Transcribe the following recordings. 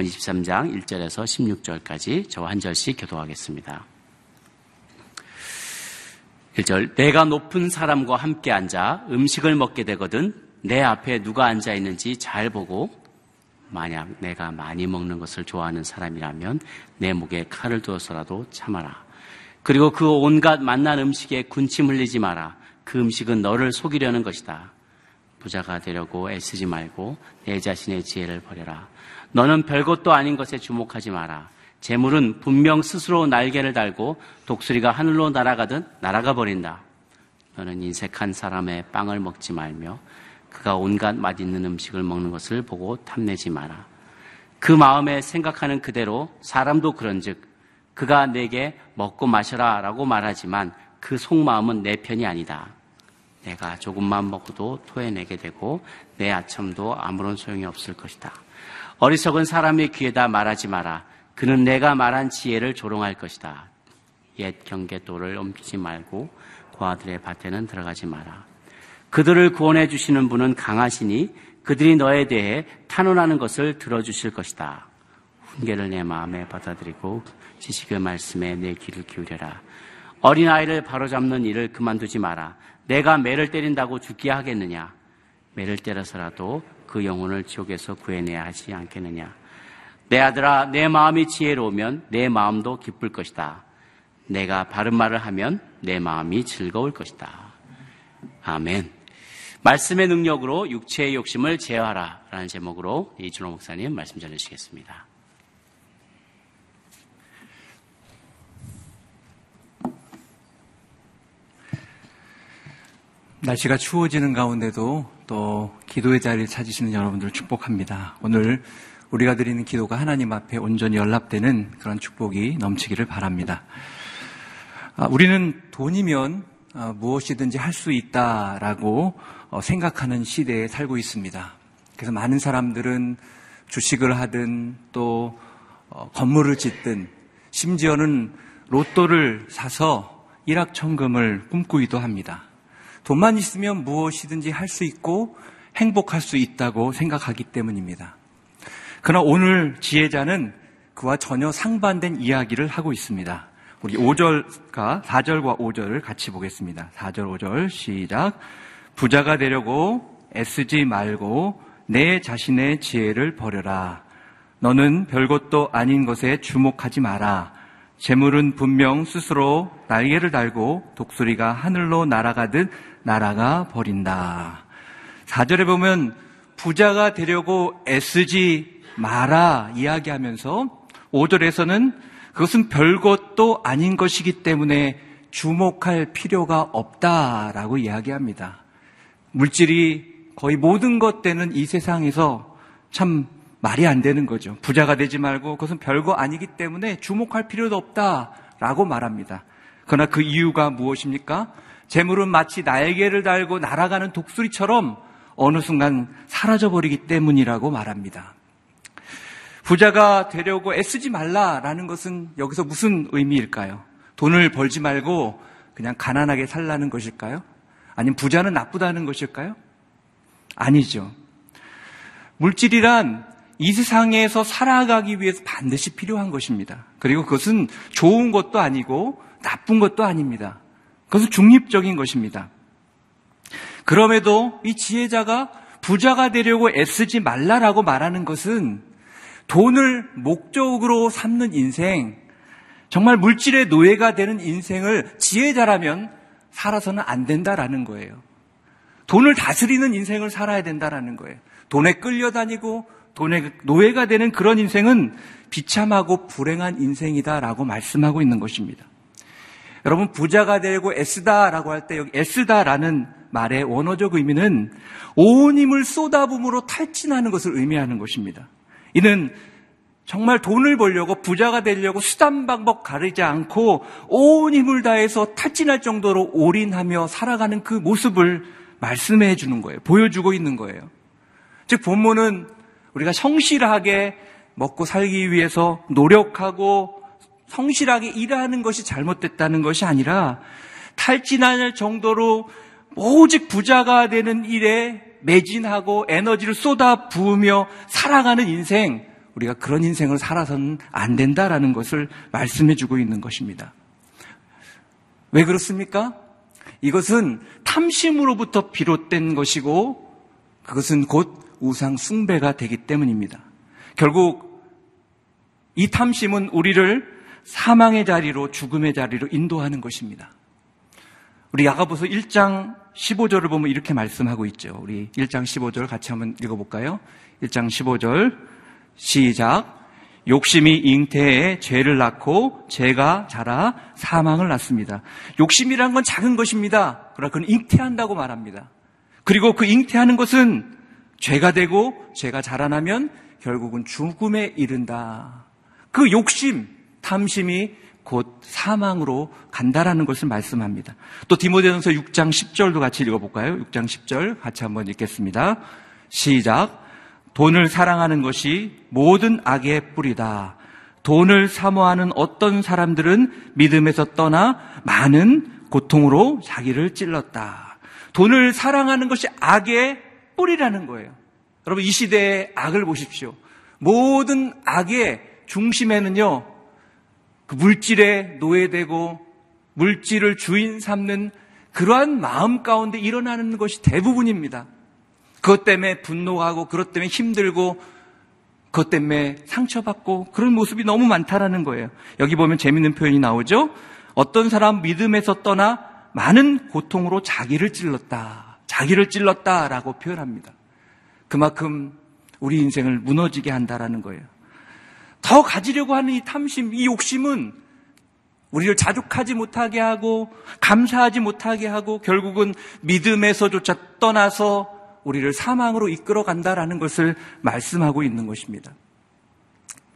잠언 23장 1절에서 16절까지 저와 한 절씩 교도하겠습니다. 1절 내가 높은 사람과 함께 앉아 음식을 먹게 되거든 내 앞에 누가 앉아 있는지 잘 보고 만약 내가 많이 먹는 것을 좋아하는 사람이라면 내 목에 칼을 두어서라도 참아라. 그리고 그 온갖 맛난 음식에 군침 흘리지 마라. 그 음식은 너를 속이려는 것이다. 부자가 되려고 애쓰지 말고 내 자신의 지혜를 버려라. 너는 별것도 아닌 것에 주목하지 마라. 재물은 분명 스스로 날개를 달고 독수리가 하늘로 날아가듯 날아가 버린다. 너는 인색한 사람의 빵을 먹지 말며 그가 온갖 맛있는 음식을 먹는 것을 보고 탐내지 마라. 그 마음에 생각하는 그대로 사람도 그런즉 그가 내게 먹고 마셔라라고 말하지만 그 속마음은 내 편이 아니다. 내가 조금만 먹어도 토해내게 되고 내 아첨도 아무런 소용이 없을 것이다. 어리석은 사람의 귀에다 말하지 마라. 그는 내가 말한 지혜를 조롱할 것이다. 옛 경계도를 옮기지 말고 고아들의 밭에는 들어가지 마라. 그들을 구원해 주시는 분은 강하시니 그들이 너에 대해 탄원하는 것을 들어주실 것이다. 훈계를 내 마음에 받아들이고 지식의 말씀에 내 귀를 기울여라. 어린아이를 바로잡는 일을 그만두지 마라. 내가 매를 때린다고 죽게 하겠느냐? 매를 때려서라도 그 영혼을 지옥에서 구해내야 하지 않겠느냐? 내 아들아, 내 마음이 지혜로우면 내 마음도 기쁠 것이다. 내가 바른 말을 하면 내 마음이 즐거울 것이다. 아멘. 말씀의 능력으로 육체의 욕심을 제어하라. 라는 제목으로 이준호 목사님 말씀 전해주시겠습니다. 날씨가 추워지는 가운데도 또 기도의 자리를 찾으시는 여러분들을 축복합니다. 오늘 우리가 드리는 기도가 하나님 앞에 온전히 연락되는 그런 축복이 넘치기를 바랍니다. 아, 우리는 돈이면 아, 무엇이든지 할 수 있다라고 어, 생각하는 시대에 살고 있습니다. 그래서 많은 사람들은 주식을 하든 또 어, 건물을 짓든 심지어는 로또를 사서 일확천금을 꿈꾸기도 합니다. 돈만 있으면 무엇이든지 할 수 있고 행복할 수 있다고 생각하기 때문입니다. 그러나 오늘 지혜자는 그와 전혀 상반된 이야기를 하고 있습니다. 우리 5절과 4절과 5절을 같이 보겠습니다. 4절, 5절 시작. 부자가 되려고 애쓰지 말고 내 자신의 지혜를 버려라. 너는 별것도 아닌 것에 주목하지 마라. 재물은 분명 스스로 날개를 달고 독수리가 하늘로 날아가듯 날아가 버린다. 4절에 보면 부자가 되려고 애쓰지 마라 이야기하면서 5절에서는 그것은 별것도 아닌 것이기 때문에 주목할 필요가 없다라고 이야기합니다. 물질이 거의 모든 것 되는 이 세상에서 참 말이 안 되는 거죠. 부자가 되지 말고 그것은 별거 아니기 때문에 주목할 필요도 없다라고 말합니다. 그러나 그 이유가 무엇입니까? 재물은 마치 날개를 달고 날아가는 독수리처럼 어느 순간 사라져버리기 때문이라고 말합니다. 부자가 되려고 애쓰지 말라라는 것은 여기서 무슨 의미일까요? 돈을 벌지 말고 그냥 가난하게 살라는 것일까요? 아니면 부자는 나쁘다는 것일까요? 아니죠. 물질이란 이 세상에서 살아가기 위해서 반드시 필요한 것입니다. 그리고 그것은 좋은 것도 아니고 나쁜 것도 아닙니다. 그것은 중립적인 것입니다. 그럼에도 이 지혜자가 부자가 되려고 애쓰지 말라라고 말하는 것은 돈을 목적으로 삼는 인생, 정말 물질의 노예가 되는 인생을 지혜자라면 살아서는 안 된다라는 거예요. 돈을 다스리는 인생을 살아야 된다라는 거예요. 돈에 끌려다니고 돈의 노예가 되는 그런 인생은 비참하고 불행한 인생이다라고 말씀하고 있는 것입니다. 여러분 부자가 되고 애쓰다라고 할 때 여기 애쓰다라는 말의 원어적 의미는 온 힘을 쏟아부음으로 탈진하는 것을 의미하는 것입니다. 이는 정말 돈을 벌려고 부자가 되려고 수단 방법 가리지 않고 온 힘을 다해서 탈진할 정도로 올인하며 살아가는 그 모습을 말씀해 주는 거예요. 보여주고 있는 거예요. 즉 본문은 우리가 성실하게 먹고 살기 위해서 노력하고 성실하게 일하는 것이 잘못됐다는 것이 아니라 탈진할 정도로 오직 부자가 되는 일에 매진하고 에너지를 쏟아 부으며 살아가는 인생, 우리가 그런 인생을 살아서는 안 된다라는 것을 말씀해 주고 있는 것입니다. 왜 그렇습니까? 이것은 탐심으로부터 비롯된 것이고 그것은 곧 우상 숭배가 되기 때문입니다. 결국 이 탐심은 우리를 사망의 자리로 죽음의 자리로 인도하는 것입니다. 우리 야가보서 1장 15절을 보면 이렇게 말씀하고 있죠. 우리 1장 15절 같이 한번 읽어볼까요? 1장 15절 시작. 욕심이 잉태에 죄를 낳고 죄가 자라 사망을 낳습니다. 욕심이란 건 작은 것입니다. 그러나 그건 잉태한다고 말합니다. 그리고 그 잉태하는 것은 죄가 되고 죄가 자라나면 결국은 죽음에 이른다. 그 욕심, 탐심이 곧 사망으로 간다라는 것을 말씀합니다. 또 디모데전서 6장 10절도 같이 읽어볼까요? 6장 10절 같이 한번 읽겠습니다. 시작. 돈을 사랑하는 것이 모든 악의 뿌리다. 돈을 사모하는 어떤 사람들은 믿음에서 떠나 많은 고통으로 자기를 찔렀다. 돈을 사랑하는 것이 악의 뿌리라는 거예요. 여러분 이 시대의 악을 보십시오. 모든 악의 중심에는요. 그 물질에 노예되고 물질을 주인 삼는 그러한 마음 가운데 일어나는 것이 대부분입니다. 그것 때문에 분노하고 그것 때문에 힘들고 그것 때문에 상처받고 그런 모습이 너무 많다라는 거예요. 여기 보면 재밌는 표현이 나오죠. 어떤 사람 믿음에서 떠나 많은 고통으로 자기를 찔렀다. 자기를 찔렀다라고 표현합니다. 그만큼 우리 인생을 무너지게 한다라는 거예요. 더 가지려고 하는 이 탐심, 이 욕심은 우리를 자족하지 못하게 하고 감사하지 못하게 하고 결국은 믿음에서조차 떠나서 우리를 사망으로 이끌어 간다라는 것을 말씀하고 있는 것입니다.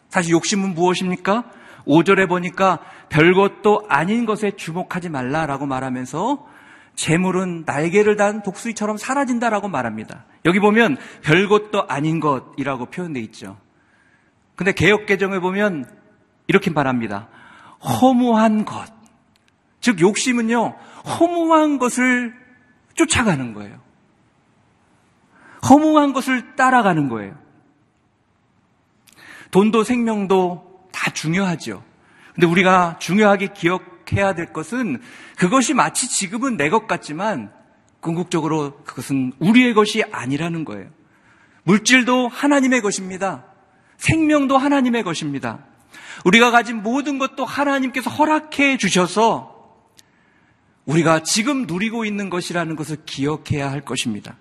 사실 욕심은 무엇입니까? 5절에 보니까 별것도 아닌 것에 주목하지 말라라고 말하면서 재물은 날개를 단 독수리처럼 사라진다라고 말합니다. 여기 보면 별것도 아닌 것이라고 표현되어 있죠. 근데 개혁 개정에 보면 이렇게 말합니다. 허무한 것. 즉 욕심은요. 허무한 것을 쫓아가는 거예요. 허무한 것을 따라가는 거예요. 돈도 생명도 다 중요하죠. 근데 우리가 중요하게 기억해야 될 것은 그것이 마치 지금은 내 것 같지만 궁극적으로 그것은 우리의 것이 아니라는 거예요. 물질도 하나님의 것입니다. 생명도 하나님의 것입니다. 우리가 가진 모든 것도 하나님께서 허락해 주셔서 우리가 지금 누리고 있는 것이라는 것을 기억해야 할 것입니다.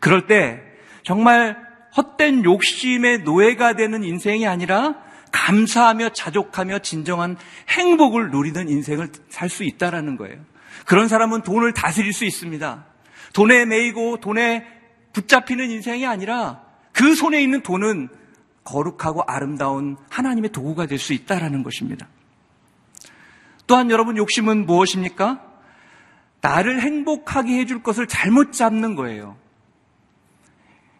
그럴 때 정말 헛된 욕심의 노예가 되는 인생이 아니라 감사하며 자족하며 진정한 행복을 누리는 인생을 살 수 있다라는 거예요. 그런 사람은 돈을 다스릴 수 있습니다. 돈에 매이고 돈에 붙잡히는 인생이 아니라 그 손에 있는 돈은 거룩하고 아름다운 하나님의 도구가 될 수 있다라는 것입니다. 또한 여러분 욕심은 무엇입니까? 나를 행복하게 해줄 것을 잘못 잡는 거예요.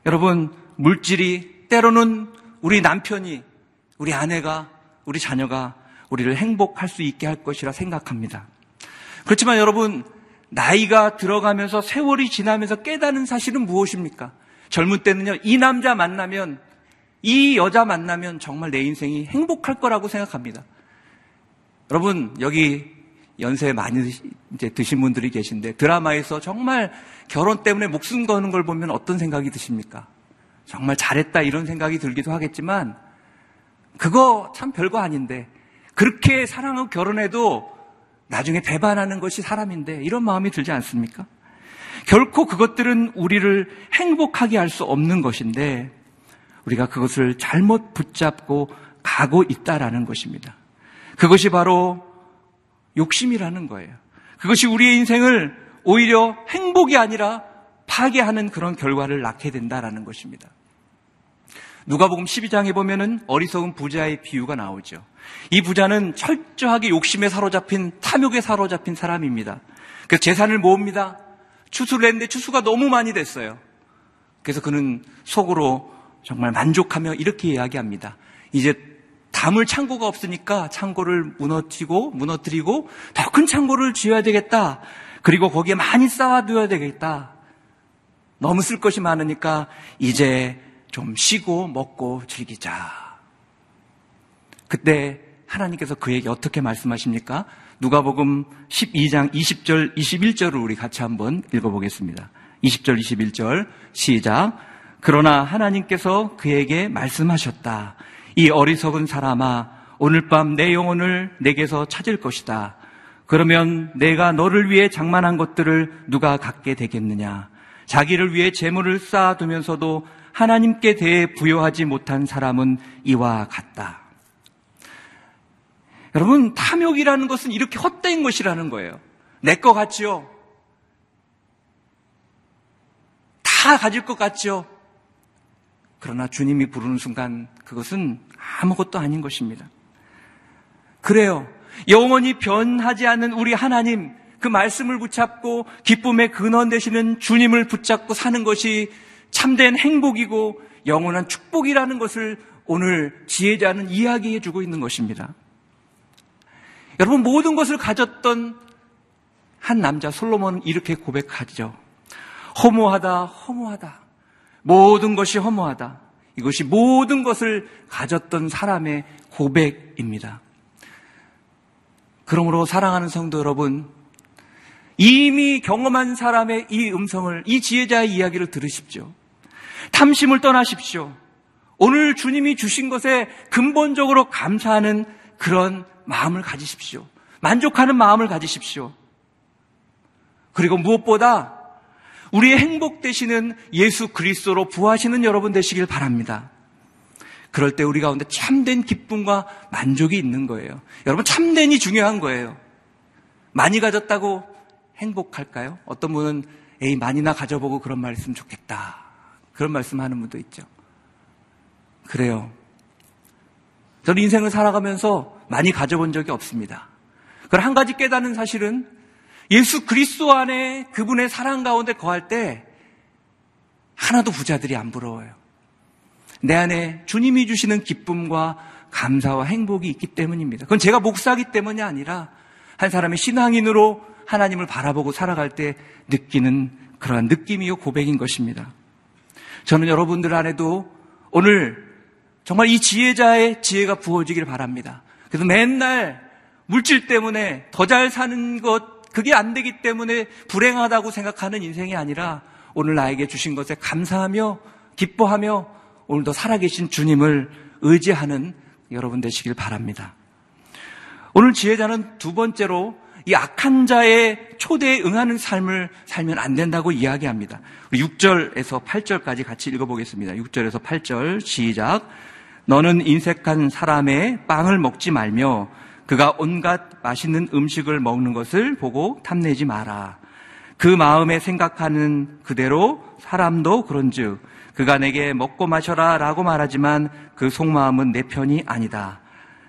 여러분, 물질이 때로는 우리 남편이, 우리 아내가, 우리 자녀가 우리를 행복할 수 있게 할 것이라 생각합니다. 그렇지만 여러분, 나이가 들어가면서 세월이 지나면서 깨닫는 사실은 무엇입니까? 젊은 때는요, 이 남자 만나면, 이 여자 만나면 정말 내 인생이 행복할 거라고 생각합니다. 여러분, 여기 연세 많이 이제 드신 분들이 계신데 드라마에서 정말 결혼 때문에 목숨 거는 걸 보면 어떤 생각이 드십니까? 정말 잘했다 이런 생각이 들기도 하겠지만 그거 참 별거 아닌데 그렇게 사랑하고 결혼해도 나중에 배반하는 것이 사람인데 이런 마음이 들지 않습니까? 결코 그것들은 우리를 행복하게 할 수 없는 것인데 우리가 그것을 잘못 붙잡고 가고 있다라는 것입니다. 그것이 바로 욕심이라는 거예요. 그것이 우리의 인생을 오히려 행복이 아니라 파괴하는 그런 결과를 낳게 된다라는 것입니다. 누가복음 12장에 보면은 어리석은 부자의 비유가 나오죠. 이 부자는 철저하게 욕심에 사로잡힌 탐욕에 사로잡힌 사람입니다. 그래서 재산을 모읍니다. 추수를 했는데 추수가 너무 많이 됐어요. 그래서 그는 속으로 정말 만족하며 이렇게 이야기합니다. 이제 담을 창고가 없으니까 창고를 무너뜨리고 무너뜨리고 더 큰 창고를 지어야 되겠다. 그리고 거기에 많이 쌓아두어야 되겠다. 너무 쓸 것이 많으니까 이제 좀 쉬고 먹고 즐기자. 그때 하나님께서 그에게 어떻게 말씀하십니까? 누가복음 12장 20절 21절을 우리 같이 한번 읽어보겠습니다. 20절 21절 시작. 그러나 하나님께서 그에게 말씀하셨다. 이 어리석은 사람아 오늘 밤 내 영혼을 내게서 찾을 것이다. 그러면 내가 너를 위해 장만한 것들을 누가 갖게 되겠느냐? 자기를 위해 재물을 쌓아두면서도 하나님께 대해 부여하지 못한 사람은 이와 같다. 여러분, 탐욕이라는 것은 이렇게 헛된 것이라는 거예요. 내 것 같지요? 다 가질 것 같죠? 그러나 주님이 부르는 순간 그것은 아무것도 아닌 것입니다. 그래요. 영원히 변하지 않는 우리 하나님, 그 말씀을 붙잡고 기쁨의 근원 되시는 주님을 붙잡고 사는 것이 참된 행복이고 영원한 축복이라는 것을 오늘 지혜자는 이야기해 주고 있는 것입니다. 여러분, 모든 것을 가졌던 한 남자 솔로몬은 이렇게 고백하죠. 허무하다, 허무하다. 모든 것이 허무하다. 이것이 모든 것을 가졌던 사람의 고백입니다. 그러므로 사랑하는 성도 여러분, 이미 경험한 사람의 이 음성을, 이 지혜자의 이야기를 들으십시오. 탐심을 떠나십시오. 오늘 주님이 주신 것에 근본적으로 감사하는 그런 마음을 가지십시오. 만족하는 마음을 가지십시오. 그리고 무엇보다 우리의 행복 되시는 예수 그리스도로 부하시는 여러분 되시길 바랍니다. 그럴 때 우리 가운데 참된 기쁨과 만족이 있는 거예요. 여러분, 참된이 중요한 거예요. 많이 가졌다고 행복할까요? 어떤 분은, 에이, 많이나 가져보고 그런 말 했으면 좋겠다. 그런 말씀 하는 분도 있죠. 그래요. 저는 인생을 살아가면서 많이 가져본 적이 없습니다. 그걸 한 가지 깨닫는 사실은 예수 그리스도 안에 그분의 사랑 가운데 거할 때 하나도 부자들이 안 부러워요. 내 안에 주님이 주시는 기쁨과 감사와 행복이 있기 때문입니다. 그건 제가 목사기 때문이 아니라 한 사람의 신앙인으로 하나님을 바라보고 살아갈 때 느끼는 그러한 느낌이요 고백인 것입니다. 저는 여러분들 안에도 오늘 정말 이 지혜자의 지혜가 부어지길 바랍니다. 그래서 맨날 물질 때문에 더 잘 사는 것, 그게 안 되기 때문에 불행하다고 생각하는 인생이 아니라 오늘 나에게 주신 것에 감사하며 기뻐하며 오늘도 살아계신 주님을 의지하는 여러분 되시길 바랍니다. 오늘 지혜자는 두 번째로 이 악한 자의 초대에 응하는 삶을 살면 안 된다고 이야기합니다. 6절에서 8절까지 같이 읽어보겠습니다. 6절에서 8절 시작. 너는 인색한 사람의 빵을 먹지 말며 그가 온갖 맛있는 음식을 먹는 것을 보고 탐내지 마라. 그 마음에 생각하는 그대로 사람도 그런즉 그가 내게 먹고 마셔라 라고 말하지만 그 속마음은 내 편이 아니다.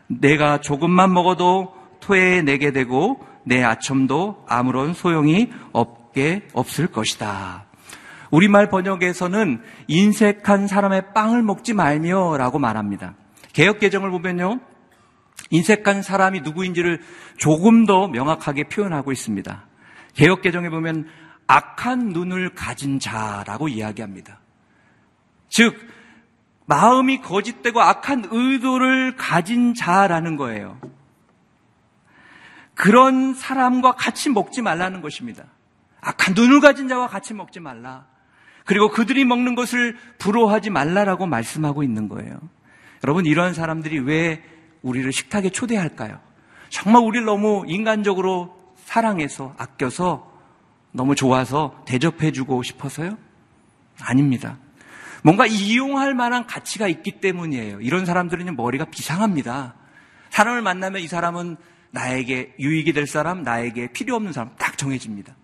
내가 조금만 먹어도 토해 내게 되고 내 아첨도 아무런 소용이 없게 없을 것이다. 우리말 번역에서는 인색한 사람의 빵을 먹지 말며 라고 말합니다. 개혁 개정을 보면요. 인색한 사람이 누구인지를 조금 더 명확하게 표현하고 있습니다. 개혁개정에 보면 악한 눈을 가진 자라고 이야기합니다. 즉, 마음이 거짓되고 악한 의도를 가진 자라는 거예요. 그런 사람과 같이 먹지 말라는 것입니다. 악한 눈을 가진 자와 같이 먹지 말라. 그리고 그들이 먹는 것을 부러워하지 말라라고 말씀하고 있는 거예요. 여러분, 이런 사람들이 왜 우리를 식탁에 초대할까요? 정말 우리를 너무 인간적으로 사랑해서, 아껴서, 너무 좋아서 대접해주고 싶어서요? 아닙니다. 뭔가 이용할 만한 가치가 있기 때문이에요. 이런 사람들은 머리가 비상합니다. 사람을 만나면 이 사람은 나에게 유익이 될 사람, 나에게 필요 없는 사람 딱 정해집니다.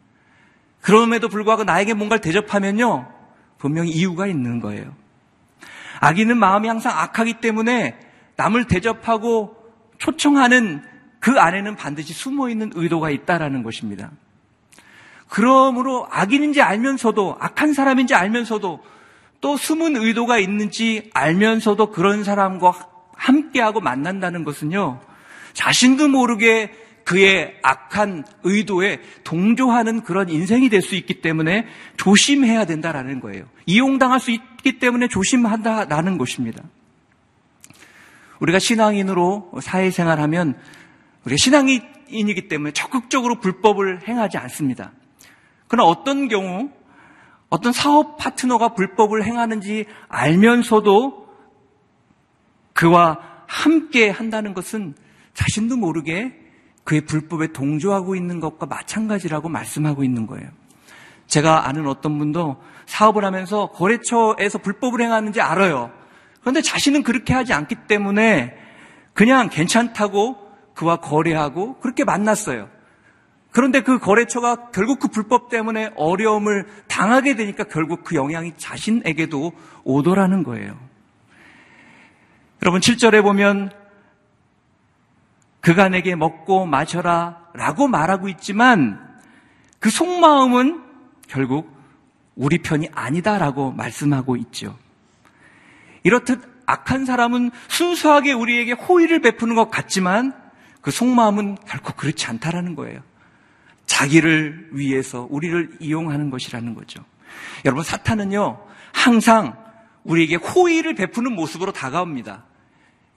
그럼에도 불구하고 나에게 뭔가를 대접하면요, 분명히 이유가 있는 거예요. 악인은 마음이 항상 악하기 때문에 남을 대접하고 초청하는 그 안에는 반드시 숨어 있는 의도가 있다라는 것입니다. 그러므로 악인인지 알면서도 악한 사람인지 알면서도 또 숨은 의도가 있는지 알면서도 그런 사람과 함께하고 만난다는 것은요, 자신도 모르게 그의 악한 의도에 동조하는 그런 인생이 될 수 있기 때문에 조심해야 된다라는 거예요. 이용당할 수 있기 때문에 조심한다라는 것입니다. 우리가 신앙인으로 사회생활하면 우리가 신앙인이기 때문에 적극적으로 불법을 행하지 않습니다. 그러나 어떤 경우 어떤 사업 파트너가 불법을 행하는지 알면서도 그와 함께 한다는 것은 자신도 모르게 그의 불법에 동조하고 있는 것과 마찬가지라고 말씀하고 있는 거예요. 제가 아는 어떤 분도 사업을 하면서 거래처에서 불법을 행하는지 알아요. 그런데 자신은 그렇게 하지 않기 때문에 그냥 괜찮다고 그와 거래하고 그렇게 만났어요. 그런데 그 거래처가 결국 그 불법 때문에 어려움을 당하게 되니까 결국 그 영향이 자신에게도 오더라는 거예요. 여러분 7절에 보면 그가 내게 먹고 마셔라 라고 말하고 있지만 그 속마음은 결국 우리 편이 아니다라고 말씀하고 있죠. 이렇듯 악한 사람은 순수하게 우리에게 호의를 베푸는 것 같지만 그 속마음은 결코 그렇지 않다라는 거예요. 자기를 위해서 우리를 이용하는 것이라는 거죠. 여러분, 사탄은요, 항상 우리에게 호의를 베푸는 모습으로 다가옵니다.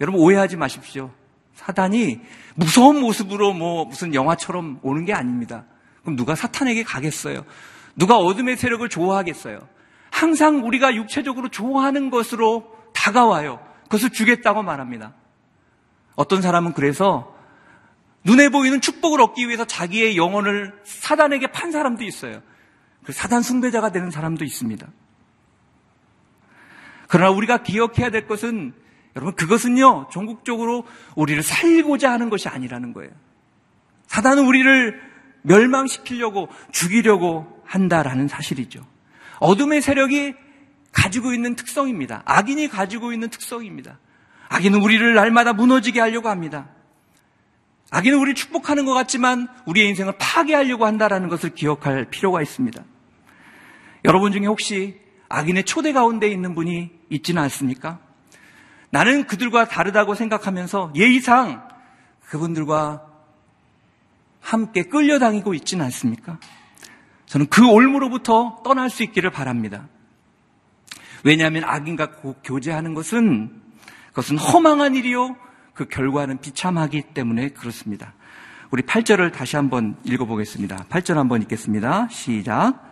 여러분, 오해하지 마십시오. 사단이 무서운 모습으로 뭐 무슨 영화처럼 오는 게 아닙니다. 그럼 누가 사탄에게 가겠어요? 누가 어둠의 세력을 좋아하겠어요? 항상 우리가 육체적으로 좋아하는 것으로 다가와요. 그것을 주겠다고 말합니다. 어떤 사람은 그래서 눈에 보이는 축복을 얻기 위해서 자기의 영혼을 사단에게 판 사람도 있어요. 그 사단 숭배자가 되는 사람도 있습니다. 그러나 우리가 기억해야 될 것은 여러분 그것은요 전국적으로 우리를 살고자 하는 것이 아니라는 거예요. 사단은 우리를 멸망시키려고 죽이려고 한다라는 사실이죠. 어둠의 세력이 가지고 있는 특성입니다. 악인이 가지고 있는 특성입니다. 악인은 우리를 날마다 무너지게 하려고 합니다. 악인은 우리를 축복하는 것 같지만 우리의 인생을 파괴하려고 한다는 것을 기억할 필요가 있습니다. 여러분 중에 혹시 악인의 초대 가운데 있는 분이 있지는 않습니까? 나는 그들과 다르다고 생각하면서 예의상 그분들과 함께 끌려다니고 있지는 않습니까? 저는 그 올무로부터 떠날 수 있기를 바랍니다. 왜냐하면 악인과 교제하는 것은 그것은 허망한 일이요. 그 결과는 비참하기 때문에 그렇습니다. 우리 8절을 다시 한번 읽어보겠습니다. 8절 한번 읽겠습니다. 시작.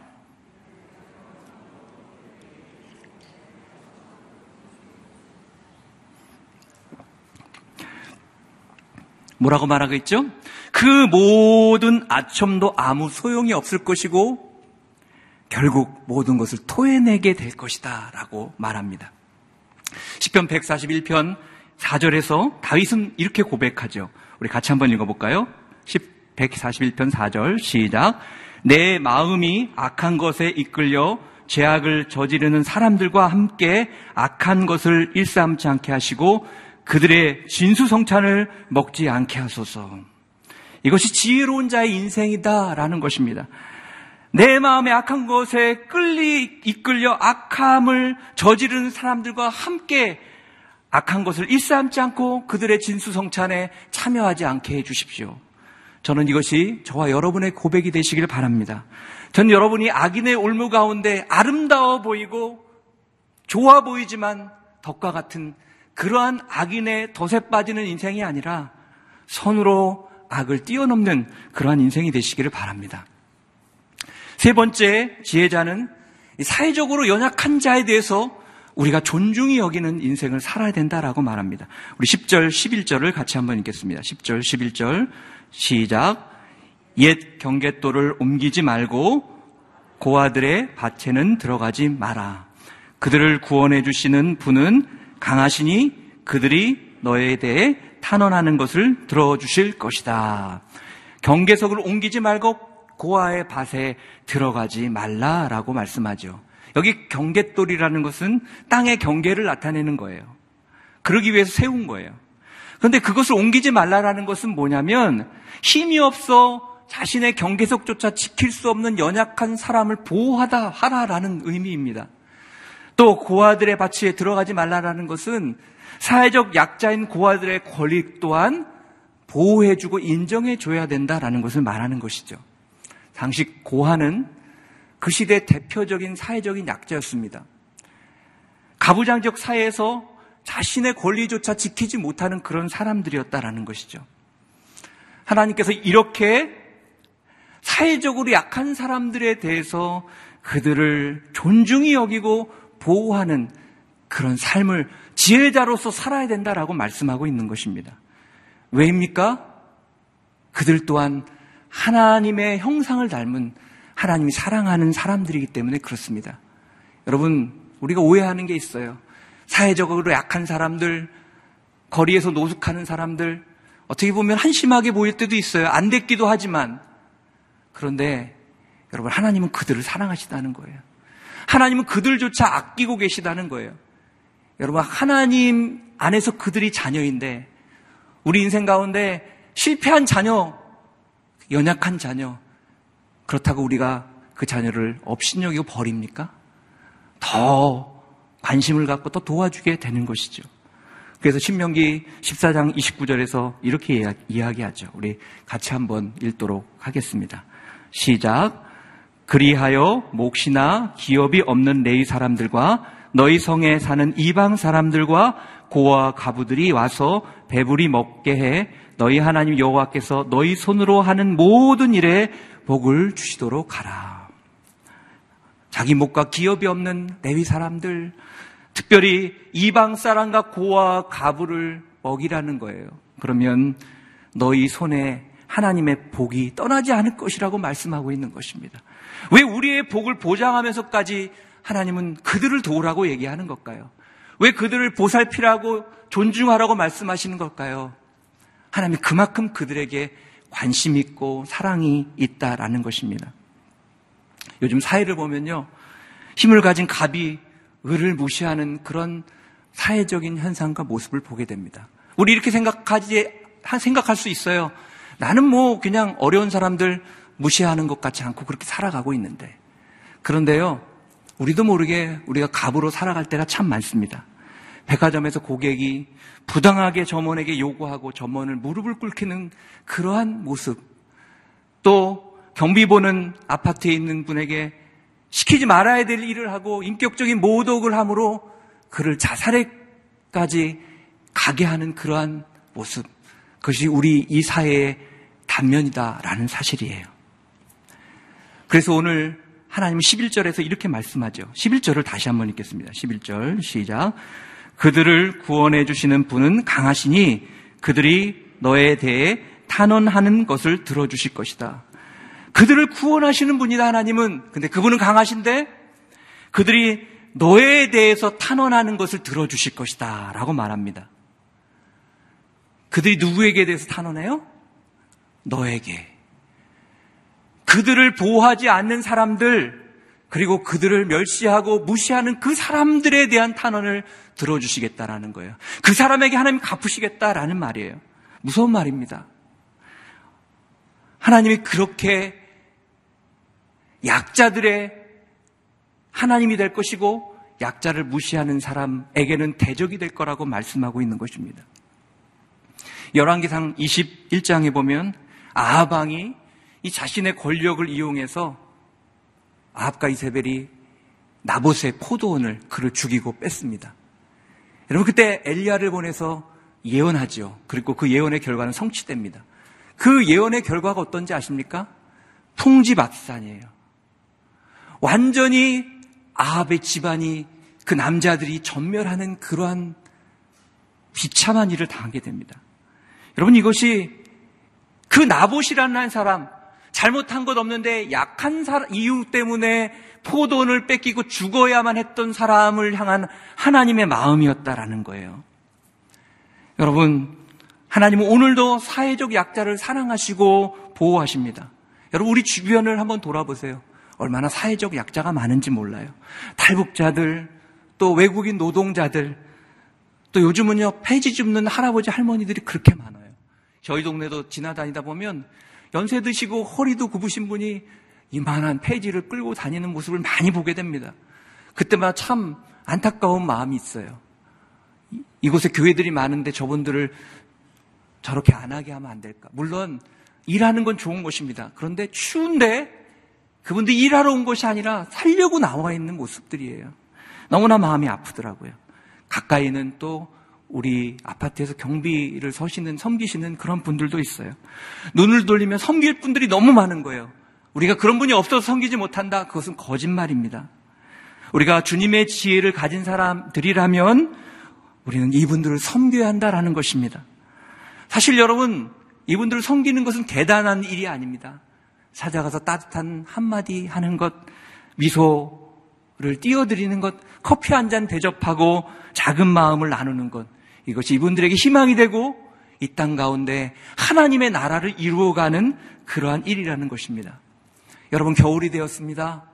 뭐라고 말하고 있죠? 그 모든 아첨도 아무 소용이 없을 것이고 결국 모든 것을 토해내게 될 것이다 라고 말합니다. 10편 141편 4절에서 다윗은 이렇게 고백하죠. 우리 같이 한번 읽어볼까요? 141편 4절 시작 내 마음이 악한 것에 이끌려 죄악을 저지르는 사람들과 함께 악한 것을 일삼지 않게 하시고 그들의 진수성찬을 먹지 않게 하소서. 이것이 지혜로운 자의 인생이다라는 것입니다. 내 마음에 악한 것에 끌리 이끌려 악함을 저지르는 사람들과 함께 악한 것을 일삼지 않고 그들의 진수성찬에 참여하지 않게 해 주십시오. 저는 이것이 저와 여러분의 고백이 되시길 바랍니다. 전 여러분이 악인의 올무 가운데 아름다워 보이고 좋아 보이지만 덕과 같은 그러한 악인의 덫에 빠지는 인생이 아니라 선으로 악을 뛰어넘는 그러한 인생이 되시기를 바랍니다. 세 번째 지혜자는 사회적으로 연약한 자에 대해서 우리가 존중히 여기는 인생을 살아야 된다라고 말합니다. 우리 10절, 11절을 같이 한번 읽겠습니다. 10절, 11절 시작. 옛 경계도를 옮기지 말고 고아들의 밭에는 들어가지 마라. 그들을 구원해 주시는 분은 강하시니 그들이 너에 대해 탄원하는 것을 들어주실 것이다. 경계석을 옮기지 말고 고아의 밭에 들어가지 말라라고 말씀하죠. 여기 경계돌이라는 것은 땅의 경계를 나타내는 거예요. 그러기 위해서 세운 거예요. 그런데 그것을 옮기지 말라라는 것은 뭐냐면 힘이 없어 자신의 경계석조차 지킬 수 없는 연약한 사람을 보호하다 하라라는 의미입니다. 또 고아들의 밭에 들어가지 말라라는 것은 사회적 약자인 고아들의 권리 또한 보호해주고 인정해줘야 된다라는 것을 말하는 것이죠. 당시 고아는 그 시대 대표적인 사회적인 약자였습니다. 가부장적 사회에서 자신의 권리조차 지키지 못하는 그런 사람들이었다라는 것이죠. 하나님께서 이렇게 사회적으로 약한 사람들에 대해서 그들을 존중히 여기고 보호하는 그런 삶을 지혜자로서 살아야 된다라고 말씀하고 있는 것입니다. 왜입니까? 그들 또한 하나님의 형상을 닮은 하나님이 사랑하는 사람들이기 때문에 그렇습니다. 여러분, 우리가 오해하는 게 있어요. 사회적으로 약한 사람들, 거리에서 노숙하는 사람들, 어떻게 보면 한심하게 보일 때도 있어요. 안 됐기도 하지만. 그런데 여러분, 하나님은 그들을 사랑하시다는 거예요. 하나님은 그들조차 아끼고 계시다는 거예요. 여러분, 하나님 안에서 그들이 자녀인데, 우리 인생 가운데 실패한 자녀, 연약한 자녀, 그렇다고 우리가 그 자녀를 업신여기고 버립니까? 더 관심을 갖고 또 도와주게 되는 것이죠. 그래서 신명기 14장 29절에서 이렇게 이야기하죠. 우리 같이 한번 읽도록 하겠습니다. 시작. 그리하여 몫이나 기업이 없는 레이 사람들과 너희 성에 사는 이방 사람들과 고와 가부들이 와서 배불리 먹게 해 너희 하나님 여호와께서 너희 손으로 하는 모든 일에 복을 주시도록 하라. 자기 목과 기업이 없는 레위 사람들, 특별히 이방 사람과 고와 가부를 먹이라는 거예요. 그러면 너희 손에 하나님의 복이 떠나지 않을 것이라고 말씀하고 있는 것입니다. 왜 우리의 복을 보장하면서까지 하나님은 그들을 도우라고 얘기하는 걸까요? 왜 그들을 보살피라고 존중하라고 말씀하시는 걸까요? 하나님이 그만큼 그들에게 관심 있고 사랑이 있다라는 것입니다. 요즘 사회를 보면요. 힘을 가진 갑이 을을 무시하는 그런 사회적인 현상과 모습을 보게 됩니다. 우리 이렇게 생각하지, 생각할 수 있어요. 나는 뭐 그냥 어려운 사람들 무시하는 것 같지 않고 그렇게 살아가고 있는데. 그런데요, 우리도 모르게 우리가 갑으로 살아갈 때가 참 많습니다. 백화점에서 고객이 부당하게 점원에게 요구하고 점원을 무릎을 꿇기는 그러한 모습. 또 경비 보는 아파트에 있는 분에게 시키지 말아야 될 일을 하고 인격적인 모독을 함으로 그를 자살에까지 가게 하는 그러한 모습. 그것이 우리 이 사회의 단면이다라는 사실이에요. 그래서 오늘 하나님은 11절에서 이렇게 말씀하죠. 11절을 다시 한번 읽겠습니다. 11절 시작. 그들을 구원해 주시는 분은 강하시니 그들이 너에 대해 탄원하는 것을 들어주실 것이다. 그들을 구원하시는 분이다, 하나님은. 근데 그분은 강하신데 그들이 너에 대해서 탄원하는 것을 들어주실 것이다. 라고 말합니다. 그들이 누구에게 대해서 탄원해요? 너에게. 그들을 보호하지 않는 사람들, 그리고 그들을 멸시하고 무시하는 그 사람들에 대한 탄원을 들어주시겠다라는 거예요. 그 사람에게 하나님 갚으시겠다라는 말이에요. 무서운 말입니다. 하나님이 그렇게 약자들의 하나님이 될 것이고 약자를 무시하는 사람에게는 대적이 될 거라고 말씀하고 있는 것입니다. 열왕기상 21장에 보면 아하방이 이 자신의 권력을 이용해서 아합과 이세벨이 나봇의 포도원을 그를 죽이고 뺐습니다. 여러분 그때 엘리야를 보내서 예언하죠. 그리고 그 예언의 결과는 성취됩니다. 그 예언의 결과가 어떤지 아십니까? 풍지박산이에요. 완전히 아합의 집안이 그 남자들이 전멸하는 그러한 비참한 일을 당하게 됩니다. 여러분 이것이 그 나봇이라는 한 사람 잘못한 것 없는데 약한 이유 때문에 포도원을 뺏기고 죽어야만 했던 사람을 향한 하나님의 마음이었다라는 거예요. 여러분, 하나님은 오늘도 사회적 약자를 사랑하시고 보호하십니다. 여러분, 우리 주변을 한번 돌아보세요. 얼마나 사회적 약자가 많은지 몰라요. 탈북자들, 또 외국인 노동자들, 또 요즘은요, 폐지 줍는 할아버지, 할머니들이 그렇게 많아요. 저희 동네도 지나다니다 보면 연세 드시고 허리도 굽으신 분이 이만한 폐지를 끌고 다니는 모습을 많이 보게 됩니다. 그때마다 참 안타까운 마음이 있어요. 이곳에 교회들이 많은데 저분들을 저렇게 안 하게 하면 안 될까? 물론 일하는 건 좋은 것입니다. 그런데 추운데 그분들이 일하러 온 것이 아니라 살려고 나와 있는 모습들이에요. 너무나 마음이 아프더라고요. 가까이는 또 우리 아파트에서 경비를 서시는, 섬기시는 그런 분들도 있어요. 눈을 돌리면 섬길 분들이 너무 많은 거예요. 우리가 그런 분이 없어서 섬기지 못한다? 그것은 거짓말입니다. 우리가 주님의 지혜를 가진 사람들이라면 우리는 이분들을 섬겨야 한다라는 것입니다. 사실 여러분, 이분들을 섬기는 것은 대단한 일이 아닙니다. 찾아가서 따뜻한 한마디 하는 것, 미소를 띄워드리는 것, 커피 한 잔 대접하고 작은 마음을 나누는 것, 이것이 이분들에게 희망이 되고 이 땅 가운데 하나님의 나라를 이루어가는 그러한 일이라는 것입니다. 여러분, 겨울이 되었습니다.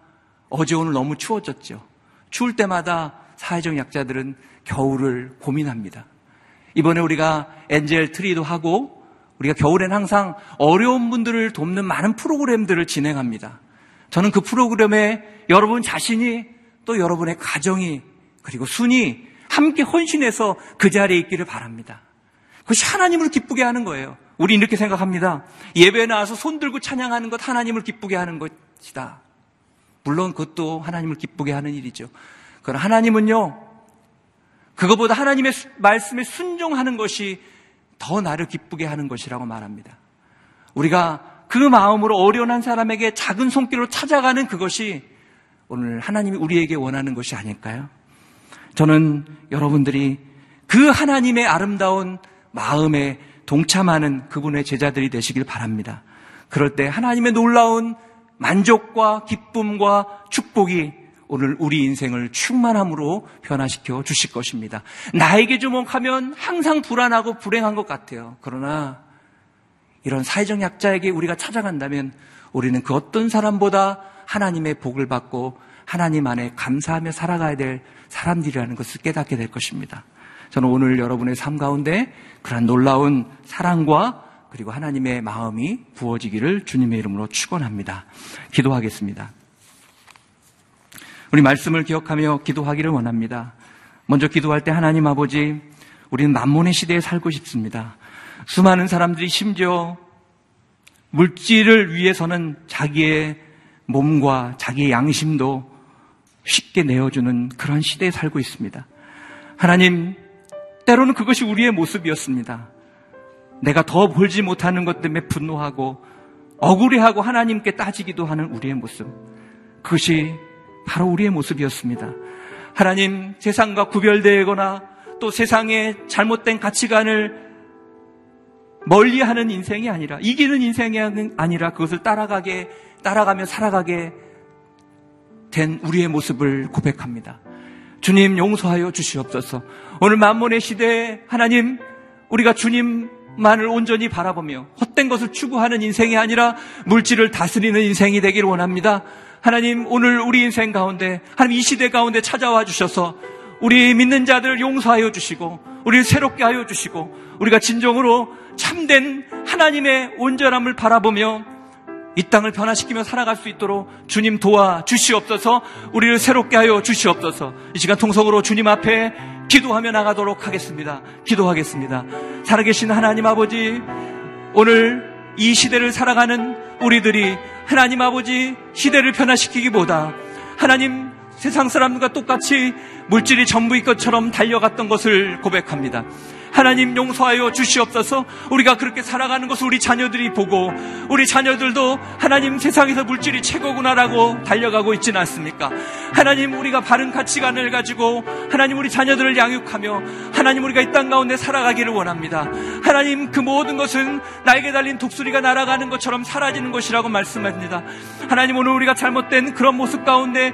어제 오늘 너무 추워졌죠. 추울 때마다 사회적 약자들은 겨울을 고민합니다. 이번에 우리가 엔젤 트리도 하고 우리가 겨울엔 항상 어려운 분들을 돕는 많은 프로그램들을 진행합니다. 저는 그 프로그램에 여러분 자신이 또 여러분의 가정이 그리고 순이 함께 헌신해서 그 자리에 있기를 바랍니다. 그것이 하나님을 기쁘게 하는 거예요. 우리 이렇게 생각합니다. 예배에 나와서 손 들고 찬양하는 것 하나님을 기쁘게 하는 것이다. 물론 그것도 하나님을 기쁘게 하는 일이죠. 그러나 하나님은요, 그것보다 하나님의 말씀에 순종하는 것이 더 나를 기쁘게 하는 것이라고 말합니다. 우리가 그 마음으로 어려운 사람에게 작은 손길로 찾아가는 그것이 오늘 하나님이 우리에게 원하는 것이 아닐까요? 저는 여러분들이 그 하나님의 아름다운 마음에 동참하는 그분의 제자들이 되시길 바랍니다. 그럴 때 하나님의 놀라운 만족과 기쁨과 축복이 오늘 우리 인생을 충만함으로 변화시켜 주실 것입니다. 나에게 주목하면 항상 불안하고 불행한 것 같아요. 그러나 이런 사회적 약자에게 우리가 찾아간다면 우리는 그 어떤 사람보다 하나님의 복을 받고 하나님 안에 감사하며 살아가야 될 사람들이라는 것을 깨닫게 될 것입니다. 저는 오늘 여러분의 삶 가운데 그런 놀라운 사랑과 그리고 하나님의 마음이 부어지기를 주님의 이름으로 축원합니다. 기도하겠습니다. 우리 말씀을 기억하며 기도하기를 원합니다. 먼저 기도할 때 하나님 아버지, 우리는 만몬의 시대에 살고 싶습니다. 수많은 사람들이 심지어 물질을 위해서는 자기의 몸과 자기의 양심도 쉽게 내어주는 그런 시대에 살고 있습니다. 하나님, 때로는 그것이 우리의 모습이었습니다. 내가 더 벌지 못하는 것 때문에 분노하고 억울해하고 하나님께 따지기도 하는 우리의 모습. 그것이 바로 우리의 모습이었습니다. 하나님 세상과 구별되거나 또 세상의 잘못된 가치관을 멀리 하는 인생이 아니라 이기는 인생이 아니라 그것을 따라가게 따라가며 살아가게 된 우리의 모습을 고백합니다. 주님 용서하여 주시옵소서. 오늘 만몬의 시대에 하나님 우리가 주님만을 온전히 바라보며 헛된 것을 추구하는 인생이 아니라 물질을 다스리는 인생이 되기를 원합니다. 하나님 오늘 우리 인생 가운데 하나님 이 시대 가운데 찾아와 주셔서 우리 믿는 자들 용서하여 주시고 우리를 새롭게 하여 주시고 우리가 진정으로 참된 하나님의 온전함을 바라보며 이 땅을 변화시키며 살아갈 수 있도록 주님 도와 주시옵소서 우리를 새롭게 하여 주시옵소서 이 시간 통성으로 주님 앞에 기도하며 나가도록 하겠습니다. 기도하겠습니다. 살아계신 하나님 아버지 오늘 이 시대를 살아가는 우리들이 하나님 아버지 시대를 변화시키기보다 하나님 세상 사람들과 똑같이 물질이 전부인 것처럼 달려갔던 것을 고백합니다. 하나님 용서하여 주시옵소서 우리가 그렇게 살아가는 것을 우리 자녀들이 보고 우리 자녀들도 하나님 세상에서 물질이 최고구나라고 달려가고 있지는 않습니까? 하나님 우리가 바른 가치관을 가지고 하나님 우리 자녀들을 양육하며 하나님 우리가 이 땅 가운데 살아가기를 원합니다. 하나님 그 모든 것은 나에게 달린 독수리가 날아가는 것처럼 사라지는 것이라고 말씀합니다. 하나님 오늘 우리가 잘못된 그런 모습 가운데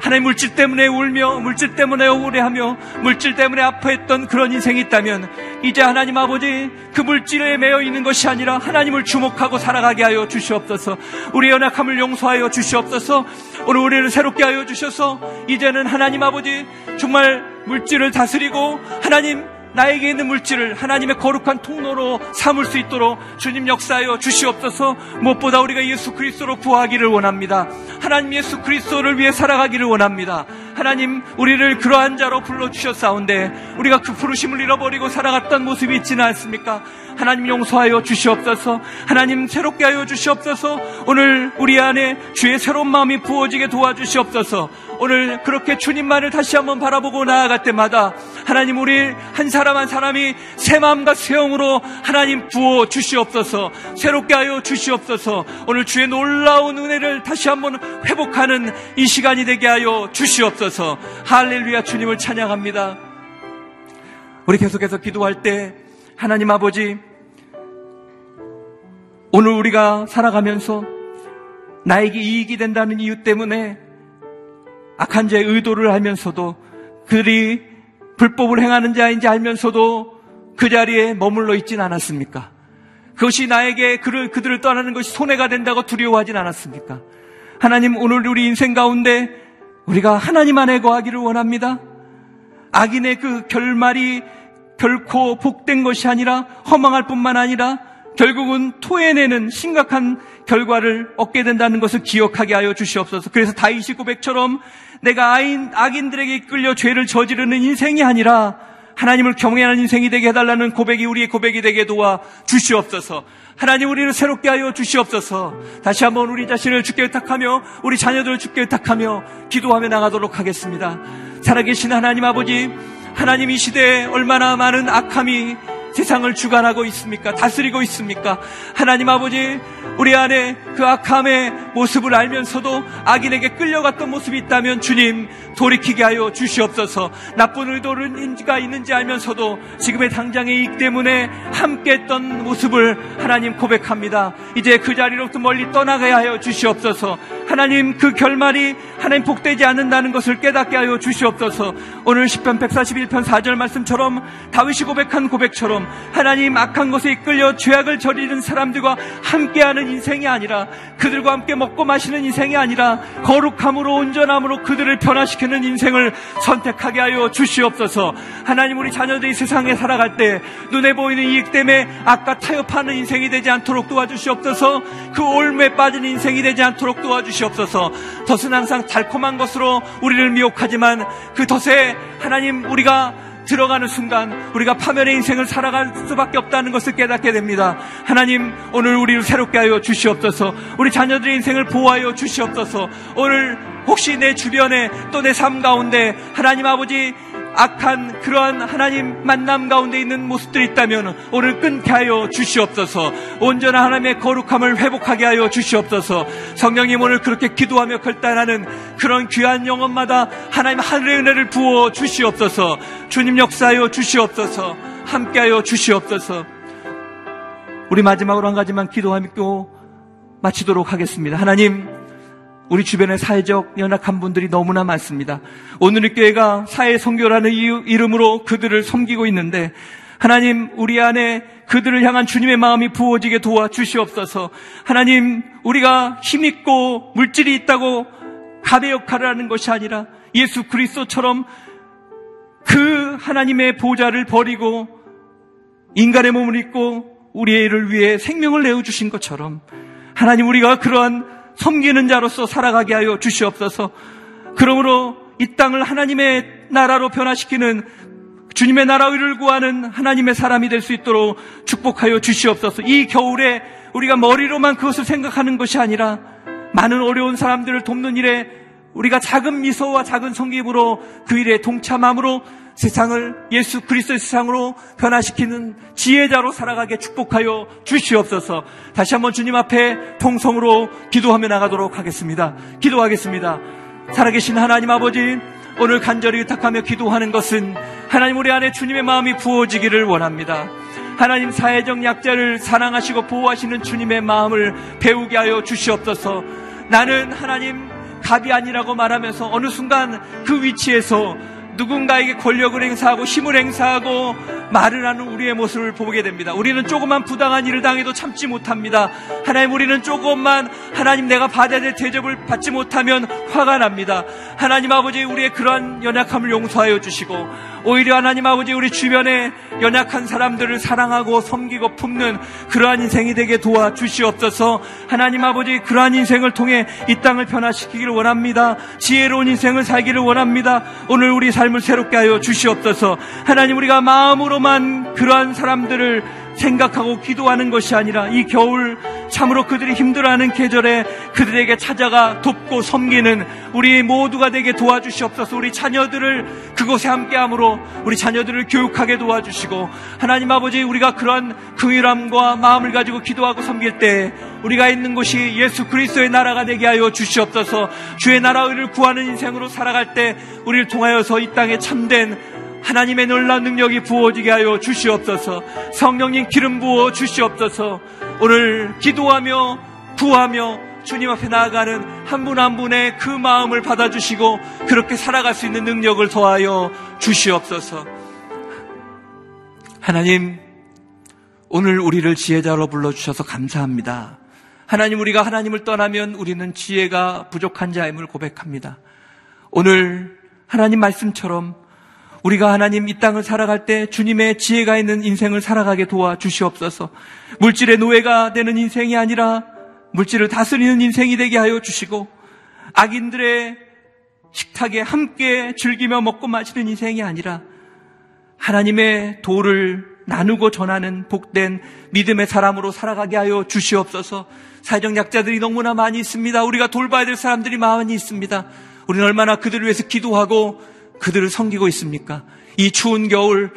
하나님 물질 때문에 울며 물질 때문에 억울해하며 물질 때문에 아파했던 그런 인생이 있다면 이제 하나님 아버지 그 물질에 매여 있는 것이 아니라 하나님을 주목하고 살아가게 하여 주시옵소서. 우리 연약함을 용서하여 주시옵소서. 오늘 우리를 새롭게 하여 주셔서 이제는 하나님 아버지 정말 물질을 다스리고 하나님 나에게 있는 물질을 하나님의 거룩한 통로로 삼을 수 있도록 주님 역사하여 주시옵소서 무엇보다 우리가 예수 그리스도로 구하기를 원합니다. 하나님 예수 그리스도를 위해 살아가기를 원합니다. 하나님 우리를 그러한 자로 불러주셨사온데 우리가 그 부르심을 잃어버리고 살아갔던 모습이 있지는 않습니까? 하나님 용서하여 주시옵소서. 하나님 새롭게 하여 주시옵소서. 오늘 우리 안에 주의 새로운 마음이 부어지게 도와주시옵소서. 오늘 그렇게 주님만을 다시 한번 바라보고 나아갈 때마다 하나님 우리 한 사람 한 사람이 새 마음과 새 영으로 하나님 부어 주시옵소서. 새롭게 하여 주시옵소서. 오늘 주의 놀라운 은혜를 다시 한번 회복하는 이 시간이 되게 하여 주시옵소서. 할렐루야 주님을 찬양합니다. 우리 계속해서 기도할 때 하나님 아버지, 오늘 우리가 살아가면서 나에게 이익이 된다는 이유 때문에 악한 자의 의도를 알면서도 그들이 불법을 행하는 자인지 알면서도 그 자리에 머물러 있진 않았습니까? 그것이 나에게 그를, 그들을 떠나는 것이 손해가 된다고 두려워하진 않았습니까? 하나님 오늘 우리 인생 가운데 우리가 하나님 안에 거하기를 원합니다. 악인의 그 결말이 결코 복된 것이 아니라 허망할 뿐만 아니라 결국은 토해내는 심각한 결과를 얻게 된다는 것을 기억하게 하여 주시옵소서. 그래서 다이시 고백처럼 내가 아인, 악인들에게 끌려 죄를 저지르는 인생이 아니라 하나님을 경외하는 인생이 되게 해달라는 고백이 우리의 고백이 되게 도와 주시옵소서. 하나님 우리를 새롭게 하여 주시옵소서. 다시 한번 우리 자신을 주께 의탁하며 우리 자녀들을 주께 의탁하며 기도하며 나가도록 하겠습니다. 살아계신 하나님 아버지 하나님 이 시대에 얼마나 많은 악함이 세상을 주관하고 있습니까? 다스리고 있습니까? 하나님 아버지, 우리 안에 그 악함의 모습을 알면서도 악인에게 끌려갔던 모습이 있다면 주님 돌이키게 하여 주시옵소서. 나쁜 의도를 인지가 있는지 알면서도 지금의 당장의 이익 때문에 함께 했던 모습을 하나님 고백합니다. 이제 그 자리로부터 멀리 떠나가야 하여 주시옵소서. 하나님 그 결말이 하나님 복되지 않는다는 것을 깨닫게 하여 주시옵소서. 오늘 10편 141편 4절 말씀처럼 다윗이 고백한 고백처럼 하나님 악한 것에 이끌려 죄악을 저리는 사람들과 함께하는 인생이 아니라 그들과 함께 먹고 마시는 인생이 아니라 거룩함으로 온전함으로 그들을 변화시키는 인생을 선택하게 하여 주시옵소서. 하나님 우리 자녀들이 세상에 살아갈 때 눈에 보이는 이익 때문에 악과 타협하는 인생이 되지 않도록 도와주시옵소서. 그 올무에 빠진 인생이 되지 않도록 도와주시옵소서. 덫은 항상 달콤한 것으로 우리를 미혹하지만 그 덫에 하나님 우리가 들어가는 순간 우리가 파멸의 인생을 살아갈 수밖에 없다는 것을 깨닫게 됩니다. 하나님 오늘 우리를 새롭게 하여 주시옵소서. 우리 자녀들의 인생을 보호하여 주시옵소서. 오늘 혹시 내 주변에 또 내 삶 가운데 하나님 아버지 악한 그러한 하나님 만남 가운데 있는 모습들이 있다면 오늘 끊게 하여 주시옵소서. 온전한 하나님의 거룩함을 회복하게 하여 주시옵소서. 성령님 오늘 그렇게 기도하며 결단하는 그런 귀한 영혼마다 하나님 하늘의 은혜를 부어 주시옵소서. 주님 역사하여 주시옵소서. 함께하여 주시옵소서. 우리 마지막으로 한 가지만 기도하며 마치도록 하겠습니다. 하나님 우리 주변에 사회적 연약한 분들이 너무나 많습니다. 오늘의 교회가 사회 선교라는 이름으로 그들을 섬기고 있는데 하나님 우리 안에 그들을 향한 주님의 마음이 부어지게 도와 주시옵소서. 하나님 우리가 힘 있고 물질이 있다고 가배 역할을 하는 것이 아니라 예수 그리스도처럼 그 하나님의 보좌를 버리고 인간의 몸을 입고 우리의 일을 위해 생명을 내어 주신 것처럼 하나님 우리가 그러한 섬기는 자로서 살아가게 하여 주시옵소서. 그러므로 이 땅을 하나님의 나라로 변화시키는 주님의 나라 의를 구하는 하나님의 사람이 될 수 있도록 축복하여 주시옵소서. 이 겨울에 우리가 머리로만 그것을 생각하는 것이 아니라 많은 어려운 사람들을 돕는 일에 우리가 작은 미소와 작은 성김으로 그 일에 동참함으로 세상을 예수 그리스도의 세상으로 변화시키는 지혜자로 살아가게 축복하여 주시옵소서. 다시 한번 주님 앞에 통성으로 기도하며 나가도록 하겠습니다. 기도하겠습니다. 살아계신 하나님 아버지, 오늘 간절히 의탁하며 기도하는 것은 하나님 우리 안에 주님의 마음이 부어지기를 원합니다. 하나님 사회적 약자를 사랑하시고 보호하시는 주님의 마음을 배우게 하여 주시옵소서. 나는 하나님 갑이 아니라고 말하면서 어느 순간 그 위치에서 누군가에게 권력을 행사하고 힘을 행사하고 말을 하는 우리의 모습을 보게 됩니다. 우리는 조금만 부당한 일을 당해도 참지 못합니다. 하나님 우리는 조금만 하나님 내가 받아야 될 대접을 받지 못하면 화가 납니다. 하나님 아버지 우리의 그러한 연약함을 용서하여 주시고 오히려 하나님 아버지 우리 주변에 연약한 사람들을 사랑하고 섬기고 품는 그러한 인생이 되게 도와 주시옵소서 하나님 아버지 그러한 인생을 통해 이 땅을 변화시키기를 원합니다. 지혜로운 인생을 살기를 원합니다. 오늘 우리 삶을 새롭게 하여 주시옵소서. 하나님 우리가 마음으로만 그러한 사람들을 생각하고 기도하는 것이 아니라 이 겨울 참으로 그들이 힘들어하는 계절에 그들에게 찾아가 돕고 섬기는 우리 모두가 되게 도와주시옵소서. 우리 자녀들을 그곳에 함께함으로 우리 자녀들을 교육하게 도와주시고 하나님 아버지 우리가 그러한 긍휼함과 마음을 가지고 기도하고 섬길 때 우리가 있는 곳이 예수 그리스도의 나라가 되게 하여 주시옵소서. 주의 나라를 구하는 인생으로 살아갈 때 우리를 통하여서 이 땅에 참된 하나님의 놀라운 능력이 부어지게 하여 주시옵소서. 성령님 기름 부어 주시옵소서. 오늘 기도하며 구하며 주님 앞에 나아가는 한 분한 한 분의 그 마음을 받아주시고 그렇게 살아갈 수 있는 능력을 더하여 주시옵소서. 하나님 오늘 우리를 지혜자로 불러주셔서 감사합니다. 하나님 우리가 하나님을 떠나면 우리는 지혜가 부족한 자임을 고백합니다. 오늘 하나님 말씀처럼 우리가 하나님 이 땅을 살아갈 때 주님의 지혜가 있는 인생을 살아가게 도와 주시옵소서. 물질의 노예가 되는 인생이 아니라 물질을 다스리는 인생이 되게 하여 주시고 악인들의 식탁에 함께 즐기며 먹고 마시는 인생이 아니라 하나님의 도를 나누고 전하는 복된 믿음의 사람으로 살아가게 하여 주시옵소서. 사회적 약자들이 너무나 많이 있습니다. 우리가 돌봐야 될 사람들이 많이 있습니다. 우리는 얼마나 그들을 위해서 기도하고 그들을 섬기고 있습니까? 이 추운 겨울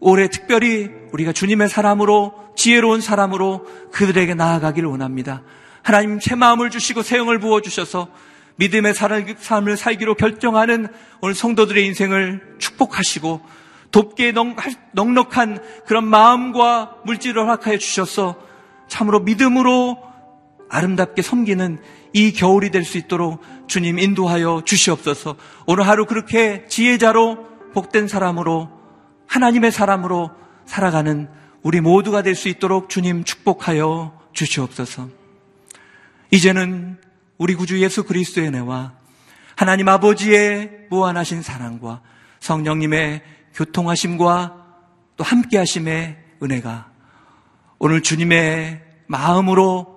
올해 특별히 우리가 주님의 사람으로 지혜로운 사람으로 그들에게 나아가기를 원합니다. 하나님 새 마음을 주시고 새 영을 부어 주셔서 믿음의 삶을 살기로 결정하는 오늘 성도들의 인생을 축복하시고 돕게 넉넉한 그런 마음과 물질을 허락하여 주셔서 참으로 믿음으로 아름답게 섬기는 이 겨울이 될 수 있도록 주님 인도하여 주시옵소서. 오늘 하루 그렇게 지혜자로 복된 사람으로 하나님의 사람으로 살아가는 우리 모두가 될 수 있도록 주님 축복하여 주시옵소서. 이제는 우리 구주 예수 그리스도의 은혜와 하나님 아버지의 무한하신 사랑과 성령님의 교통하심과 또 함께하심의 은혜가 오늘 주님의 마음으로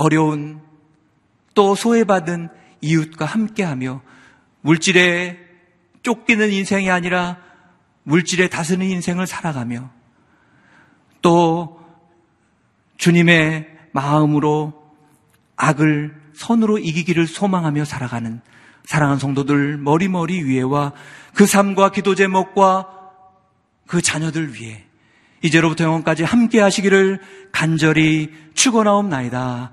어려운 또 소외받은 이웃과 함께하며 물질에 쫓기는 인생이 아니라 물질에 다스리는 인생을 살아가며 또 주님의 마음으로 악을 선으로 이기기를 소망하며 살아가는 사랑하는 성도들 머리머리 위에와 그 삶과 기도 제목과 그 자녀들 위해 이제로부터 영원까지 함께 하시기를 간절히 축원하옵나이다.